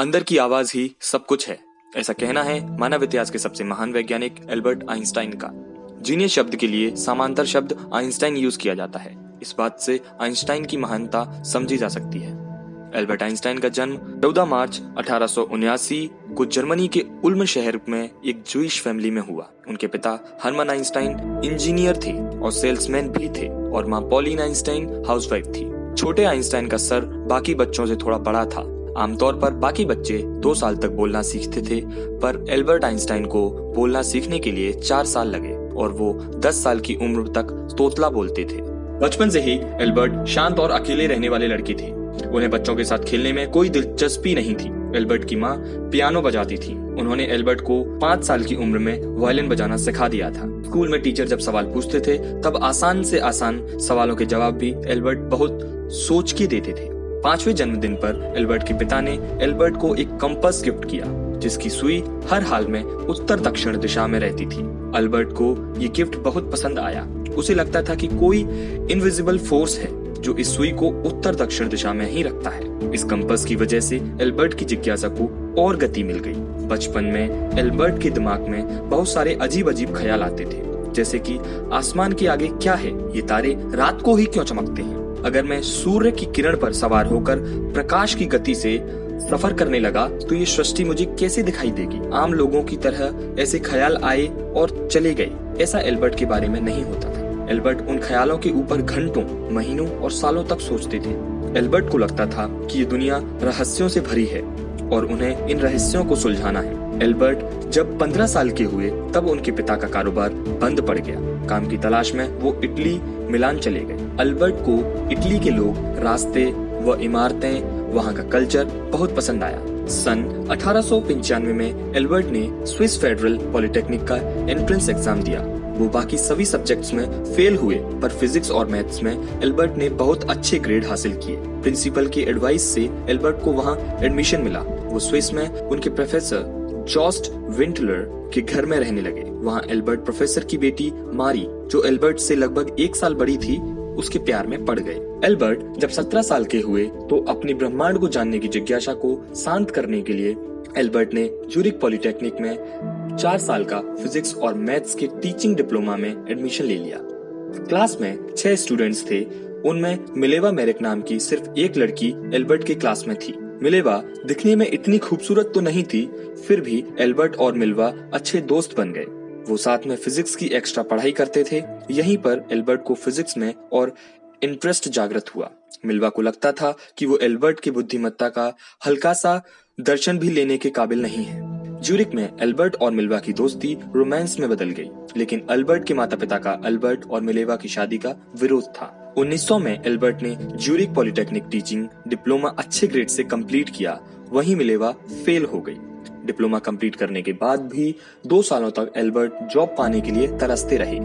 अंदर की आवाज़ ही सब कुछ है। ऐसा कहना है मानव इतिहास के सबसे महान वैज्ञानिक एल्बर्ट आइंस्टाइन का। जीनियस शब्द के लिए समांतर शब्द आइंस्टाइन यूज़ किया जाता है। इस बात से आइंस्टाइन की महानता समझी जा सकती है। एल्बर्ट आइंस्टाइन का जन्म 14 मार्च अठारह को जर्मनी के उल्म शहर में एक जूइश फैमिली में हुआ। उनके पिता हरमन आइंस्टाइन इंजीनियर थे और सेल्समैन भी थे और माँ पॉलिन आइंस्टाइन हाउसवाइफ थी। छोटे आइंस्टाइन का सर बाकी बच्चों से थोड़ा बड़ा था। आमतौर पर बाकी बच्चे दो साल तक बोलना सीखते थे, पर एल्बर्ट आइंस्टाइन को बोलना सीखने के लिए चार साल लगे और वो दस साल की उम्र तक तोतला बोलते थे। बचपन से ही एल्बर्ट शांत और अकेले रहने वाले लड़की थी। उन्हें बच्चों के साथ खेलने में कोई दिलचस्पी नहीं थी। एल्बर्ट की माँ पियानो बजाती थी। उन्होंने एल्बर्ट को पाँच साल की उम्र में वायलिन बजाना सिखा दिया था। स्कूल में टीचर जब सवाल पूछते थे, तब आसान से आसान सवालों के जवाब भी एल्बर्ट बहुत सोच के देते थे। पाँचवें जन्मदिन पर एल्बर्ट के पिता ने एल्बर्ट को एक कंपास गिफ्ट किया, जिसकी सुई हर हाल में उत्तर दक्षिण दिशा में रहती थी। अल्बर्ट को ये गिफ्ट बहुत पसंद आया। उसे लगता था कि कोई इनविजिबल फोर्स है जो इस सुई को उत्तर दक्षिण दिशा में ही रखता है। इस कंपास की वजह से एल्बर्ट की जिज्ञासा को और गति मिल गई। बचपन में एल्बर्ट के दिमाग में बहुत सारे अजीब अजीब ख्याल आते थे, जैसे कि आसमान के आगे क्या है, ये तारे रात को ही क्यों चमकते हैं? अगर मैं सूर्य की किरण पर सवार होकर प्रकाश की गति से सफ़र करने लगा तो ये सृष्टि मुझे कैसे दिखाई देगी? आम लोगों की तरह ऐसे ख्याल आए और चले गए। ऐसा एल्बर्ट के बारे में नहीं होता था। एल्बर्ट उन ख्यालों के ऊपर घंटों, महीनों और सालों तक सोचते थे। एल्बर्ट को लगता था कि ये दुनिया रहस्यों से भरी है और उन्हें इन रहस्यों को सुलझाना है। एल्बर्ट जब पंद्रह साल के हुए, तब उनके पिता का कारोबार बंद पड़ गया। काम की तलाश में वो इटली, मिलान चले गए। अल्बर्ट को इटली के लोग रास्ते व इमारतें, वहाँ का कल्चर बहुत पसंद आया। सन अठारह सौ पंचानवे में एल्बर्ट ने स्विस फेडरल पॉलिटेक्निक का एंट्रेंस एग्ज़ाम दिया। वो बाकी सभी सब्जेक्ट्स में फेल हुए, पर फिजिक्स और मैथ्स में एल्बर्ट ने बहुत अच्छे ग्रेड हासिल किए। प्रिंसिपल की एडवाइस से एल्बर्ट को वहाँ एडमिशन मिला। वो स्विस में उनके प्रोफेसर जॉस्ट विंटलर के घर में रहने लगे। वहाँ एल्बर्ट प्रोफेसर की बेटी मारी, जो एल्बर्ट से लगभग एक साल बड़ी थी, उसके प्यार में पड़ गए। एल्बर्ट जब सत्रह साल के हुए तो अपनी ब्रह्मांड को जानने की जिज्ञासा को शांत करने के लिए एल्बर्ट ने जूरिक पॉलिटेक्निक में चार साल का फिजिक्स और मैथ्स के टीचिंग डिप्लोमा में एडमिशन ले लिया। क्लास में छह स्टूडेंट्स थे, उनमें मिलेवा मेरिक नाम की सिर्फ़ एक लड़की एल्बर्ट के क्लास में थी। मिलेवा दिखने में इतनी खूबसूरत तो नहीं थी, फिर भी एल्बर्ट और मिलवा अच्छे दोस्त बन गए। वो साथ में फिजिक्स की एक्स्ट्रा पढ़ाई करते थे। यहीं पर एल्बर्ट को फिजिक्स में और इंटरेस्ट जागृत हुआ। मिलवा को लगता था कि वो एल्बर्ट की बुद्धिमत्ता का हल्का सा दर्शन भी लेने के काबिल नहीं है। ज्यूरिक में एल्बर्ट और मिलवा की दोस्ती रोमांस में बदल गई, लेकिन अल्बर्ट के माता पिता का अल्बर्ट और मिलेवा की शादी का विरोध था। 1900 में एल्बर्ट ने ज्यूरिक पॉलिटेक्निक टीचिंग डिप्लोमा अच्छे ग्रेड से कंप्लीट किया, वहीं मिलेवा फेल हो गई। डिप्लोमा कंप्लीट करने के बाद भी दो सालों तक एल्बर्ट जॉब पाने के लिए तरसते रहे।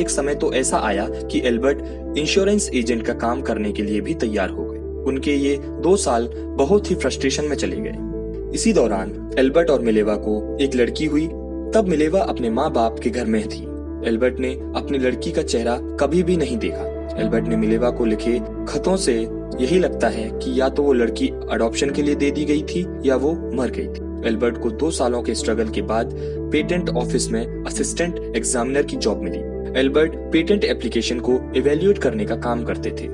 एक समय तो ऐसा आया कि एल्बर्ट इंश्योरेंस एजेंट का काम करने के लिए भी तैयार हो गए। उनके ये दो साल बहुत ही फ्रस्ट्रेशन में चले गए। इसी दौरान एल्बर्ट और मिलेवा को एक लड़की हुई। तब मिलेवा अपने माँ बाप के घर में थी। एल्बर्ट ने अपनी लड़की का चेहरा कभी भी नहीं देखा। एल्बर्ट ने मिलेवा को लिखे खतों से यही लगता है कि या तो वो लड़की अडॉप्शन के लिए दे दी गई थी, या वो मर गई थी। एल्बर्ट को दो सालों के स्ट्रगल के बाद पेटेंट ऑफ़िस में असिस्टेंट एग्जामिनर की जॉब मिली। एल्बर्ट पेटेंट एप्लीकेशन को इवेल्युएट करने का काम करते थे।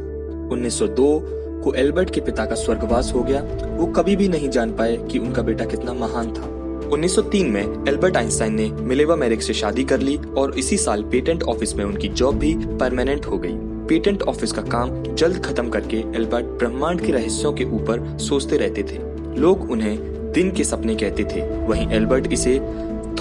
1902 को एल्बर्ट के पिता का स्वर्गवास हो गया। वो कभी भी नहीं जान पाए कि उनका बेटा कितना महान था। 1903 में एल्बर्ट आइंस्टाइन ने मिलेवा मैरिक से शादी कर ली और इसी साल पेटेंट ऑफ़िस में उनकी जॉब भी परमानेंट हो गई। पेटेंट ऑफ़िस का काम जल्द खत्म करके एल्बर्ट ब्रह्मांड के रहस्यों के ऊपर सोचते रहते थे। लोग उन्हें दिन के सपने कहते थे। वहीं एल्बर्ट इसे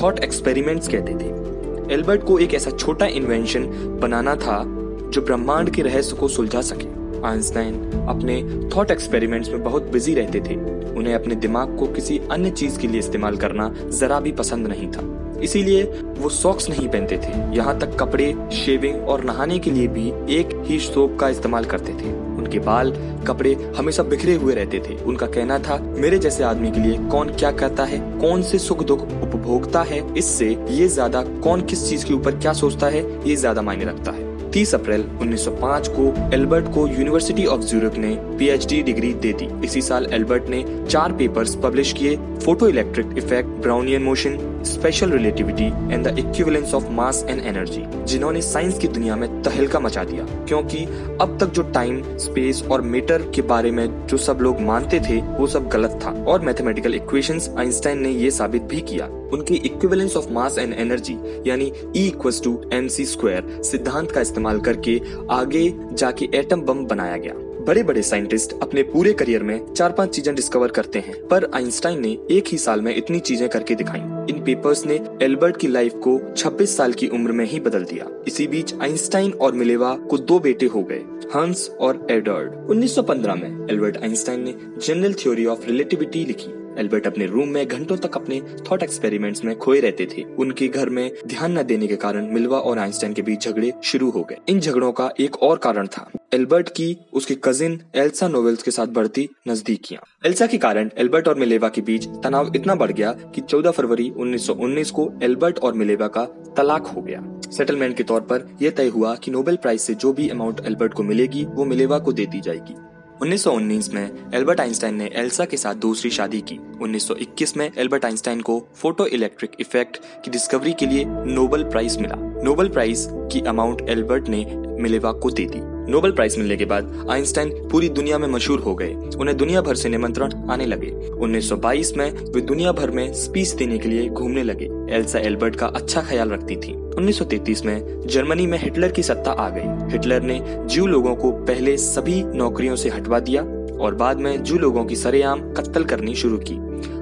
थॉट एक्सपेरिमेंट्स कहते थे। एल्बर्ट को एक ऐसा छोटा इन्वेंशन बनाना था जो ब्रह्मांड के रहस्य को सुलझा सके। आइंस्टाइन अपने थॉट एक्सपेरिमेंट्स में बहुत बिज़ी रहते थे। उन्हें अपने दिमाग को किसी अन्य चीज़ के लिए इस्तेमाल करना जरा भी पसंद नहीं था। इसीलिए वो सॉक्स नहीं पहनते थे। यहाँ तक कपड़े शेविंग और नहाने के लिए भी एक ही सोप का इस्तेमाल करते थे। उनके बाल कपड़े हमेशा बिखरे हुए रहते थे। उनका कहना था, मेरे जैसे आदमी के लिए कौन क्या करता है? कौन से सुख दुख उपभोगता है? इससे ये ज़्यादा कौन किस चीज़ के ऊपर क्या सोचता है? ये ज़्यादा मायने रखता है। 30 अप्रैल 1905 को एल्बर्ट को यूनिवर्सिटी ऑफ़ ज्यूरिक ने पीएचडी डिग्री दे दी। इसी साल एल्बर्ट ने चार पेपर्स पब्लिश किए photoelectric effect, Brownian motion, special relativity and the equivalence of mass and energy, जिन्होंने साइंस की दुनिया में तहलका मचा दिया। क्योंकि अब तक जो टाइम, स्पेस और मीटर के बारे में जो सब लोग मानते थे, वो सब गलत था। और मैथमेटिकल इक्वेशंस आइंस्टाइन ने ये साबित भी किया। उनकी equivalence of mass and energy यानी E equals to M C square सिद्धांत का इस्तेमाल करके आगे जाके एटम बम बनाया गया। बड़े बड़े साइंटिस्ट अपने पूरे करियर में चार पाँच चीज़ें डिस्कवर करते हैं, पर आइंस्टाइन ने एक ही साल में इतनी चीज़ें करके दिखाई। इन पेपर्स ने एल्बर्ट की लाइफ को 26 साल की उम्र में ही बदल दिया। इसी बीच आइंस्टाइन और मिलेवा को दो बेटे हो गए, हंस और एडर्ड 1915 में एल्बर्ट आइंस्टाइन ने जनरल थ्योरी ऑफ़ रिलेटिविटी लिखी। एल्बर्ट अपने रूम में घंटों तक अपने थॉट एक्सपेरिमेंट्स में खोए रहते थे। उनके घर में ध्यान न देने के कारण मिलवा और आइंस्टाइन के बीच झगड़े शुरू हो गए। इन झगड़ों का एक और कारण था। एल्बर्ट की उसके कजिन एल्सा नोवेल्स के साथ बढ़ती नजदीकियाँ। एल्सा के कारण एल्बर्ट और मिलेवा के बीच तनाव इतना बढ़ गया कि 14 फरवरी 1919 को एल्बर्ट और मिलेवा का तलाक हो गया। सेटलमेंट के तौर पर यह तय हुआ कि नोबेल प्राइज से जो भी अमाउंट एल्बर्ट को मिलेगी, वो मिलेवा को दे दी जाएगी। 1919 में एल्बर्ट आइंस्टाइन ने एल्सा के साथ दूसरी शादी की। 1921 में एल्बर्ट आइंस्टाइन को फ़ोटो इलेक्ट्रिक इफ़ेक्ट की डिस्कवरी के लिए नोबल प्राइज मिला। नोबल प्राइज की अमाउंट एल्बर्ट ने मिलेवा को दे दी। नोबेल प्राइज मिलने के बाद आइंस्टाइन पूरी दुनिया में मशहूर हो गए। उन्हें दुनिया भर से निमंत्रण आने लगे। 1922 में वे दुनिया भर में स्पीच देने के लिए घूमने लगे। एल्सा एल्बर्ट का अच्छा ख्याल रखती थी। 1933 में जर्मनी में हिटलर की सत्ता आ गई। हिटलर ने जू लोगों को पहले सभी नौकरियों से हटवा दिया और बाद में जू लोगों की सरेआम कत्ल करनी शुरू की।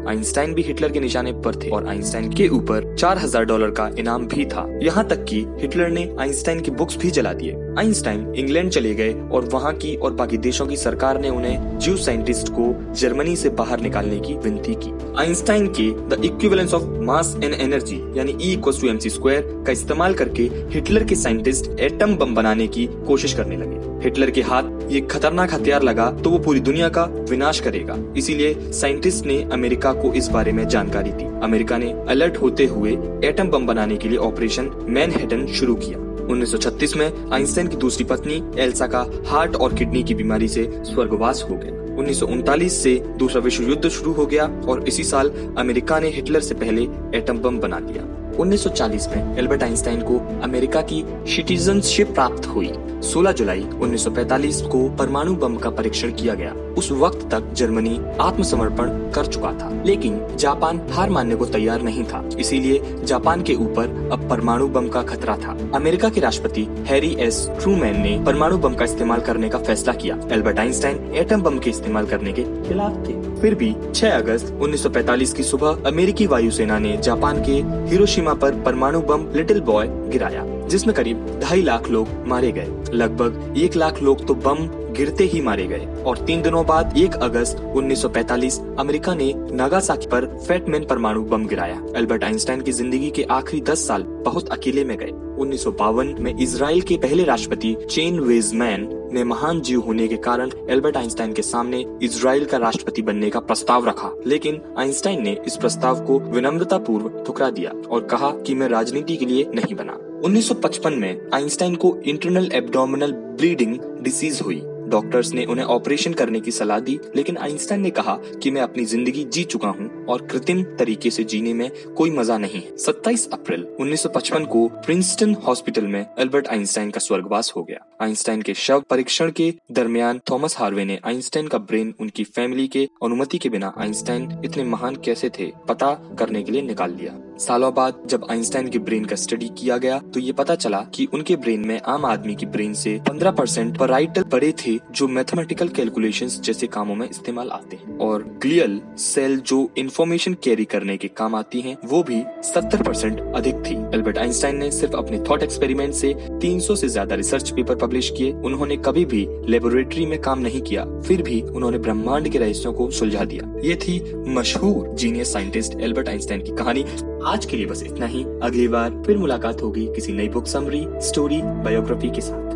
आइंस्टाइन भी हिटलर के निशाने पर थे और आइंस्टाइन के ऊपर चार हज़ार डॉलर का इनाम भी था। यहाँ तक कि हिटलर ने आइंस्टाइन की बुक्स भी जला दिए। आइंस्टाइन इंग्लैंड चले गए और वहाँ की और बाकी देशों की सरकार ने उन्हें जीव साइंटिस्ट को जर्मनी से बाहर निकालने की विनती की। आइंस्टाइन के the equivalence of mass and energy, यानी ई स्क्वायर का इस्तेमाल करके हिटलर के साइंटिस्ट एटम बम बनाने की कोशिश करने लगे। हिटलर के हाथ ये खतरनाक हथियार लगा तो वो पूरी दुनिया का विनाश करेगा। इसीलिए साइंटिस्ट ने अमेरिका को इस बारे में जानकारी दी। अमेरिका ने अलर्ट होते हुए एटम बम बनाने के लिए ऑपरेशन मैनहेटन शुरू किया। 1936 में आइंस्टाइन की दूसरी पत्नी एल्सा का हार्ट और किडनी की बीमारी से स्वर्गवास हो गया। उन्नीस से दूसरा विश्व युद्ध शुरू हो गया और इसी साल अमेरिका ने हिटलर से पहले एटम बम बना दिया 1940 में एल्बर्ट आइंस्टाइन को अमेरिका की सिटीजनशिप प्राप्त हुई। 16 जुलाई 1945 को परमाणु बम का परीक्षण किया गया। उस वक्त तक जर्मनी आत्मसमर्पण कर चुका था, लेकिन जापान हार मानने को तैयार नहीं था। इसीलिए जापान के ऊपर अब परमाणु बम का खतरा था। अमेरिका के राष्ट्रपति हैरी एस. ट्रूमैन ने परमाणु बम का इस्तेमाल करने का फैसला किया। एल्बर्ट आइंस्टाइन एटम बम के इस्तेमाल करने के खिलाफ थे। फिर भी 6 अगस्त 1945 की सुबह अमेरिकी वायुसेना ने जापान के हिरोशिमा पर परमाणु बम लिटिल बॉय गिराया, जिसमें करीब ढाई लाख लोग मारे गए। लगभग एक लाख लोग तो बम गिरते ही मारे गए। और तीन दिनों बाद 1 अगस्त 1945 अमेरिका ने नागासाकी पर फैटमैन परमाणु बम गिराया। अल्बर्ट आइंस्टाइन की ज़िंदगी के आखिरी 10 साल बहुत अकेले में गए। उन्नीस सौ बावन में इसराइल के पहले राष्ट्रपति चेन वेजमैन ने महान जीव होने के कारण एल्बर्ट आइंस्टाइन के सामने इसराइल का राष्ट्रपति बनने का प्रस्ताव रखा। लेकिन आइंस्टाइन ने इस प्रस्ताव को विनम्रता पूर्व ठुकरा दिया और कहा कि मैं राजनीति के लिए नहीं बना। 1955 में आइंस्टाइन को इंटरनल एब्डोमिनल ब्लीडिंग डिसीज हुई। डॉक्टर्स ने उन्हें ऑपरेशन करने की सलाह दी, लेकिन आइंस्टाइन ने कहा कि मैं अपनी ज़िंदगी जी चुका हूँ और कृत्रिम तरीके से जीने में कोई मज़ा नहीं है। 27 अप्रैल 1955 को प्रिंसटन हॉस्पिटल में अल्बर्ट आइंस्टाइन का स्वर्गवास हो गया। आइंस्टाइन के शव परीक्षण के दरमियान थॉमस हार्वे ने आइंस्टाइन का ब्रेन उनकी फैमिली के अनुमति के बिना आइंस्टाइन इतने महान कैसे थे, पता करने के लिए निकाल लिया। सालों बाद जब आइंस्टाइन के ब्रेन का स्टडी किया गया तो ये पता चला कि उनके ब्रेन में आम आदमी की ब्रेन से 15 परसेंट पराइटल बड़े थे। जो मैथमेटिकल कैलकुलेशंस जैसे कामों में इस्तेमाल आते हैं और ग्लियल सेल जो इन्फॉर्मेशन कैरी करने के काम आती हैं, वो भी 70 परसेंट अधिक थी। एल्बर्ट आइंस्टाइन ने सिर्फ़ अपने थॉट एक्सपेरिमेंट से 300 से ज़्यादा रिसर्च पेपर पब्लिश किए। उन्होंने कभी भी लेबोरेटरी में काम नहीं किया, फिर भी उन्होंने ब्रह्मांड के रहस्यों को सुलझा दिया। ये थी मशहूर जीनियस साइंटिस्ट एल्बर्ट आइंस्टाइन की कहानी। आज के लिए बस इतना ही। अगली बार फिर मुलाकात होगी किसी नई बुक समरी स्टोरी बायोग्राफी के साथ।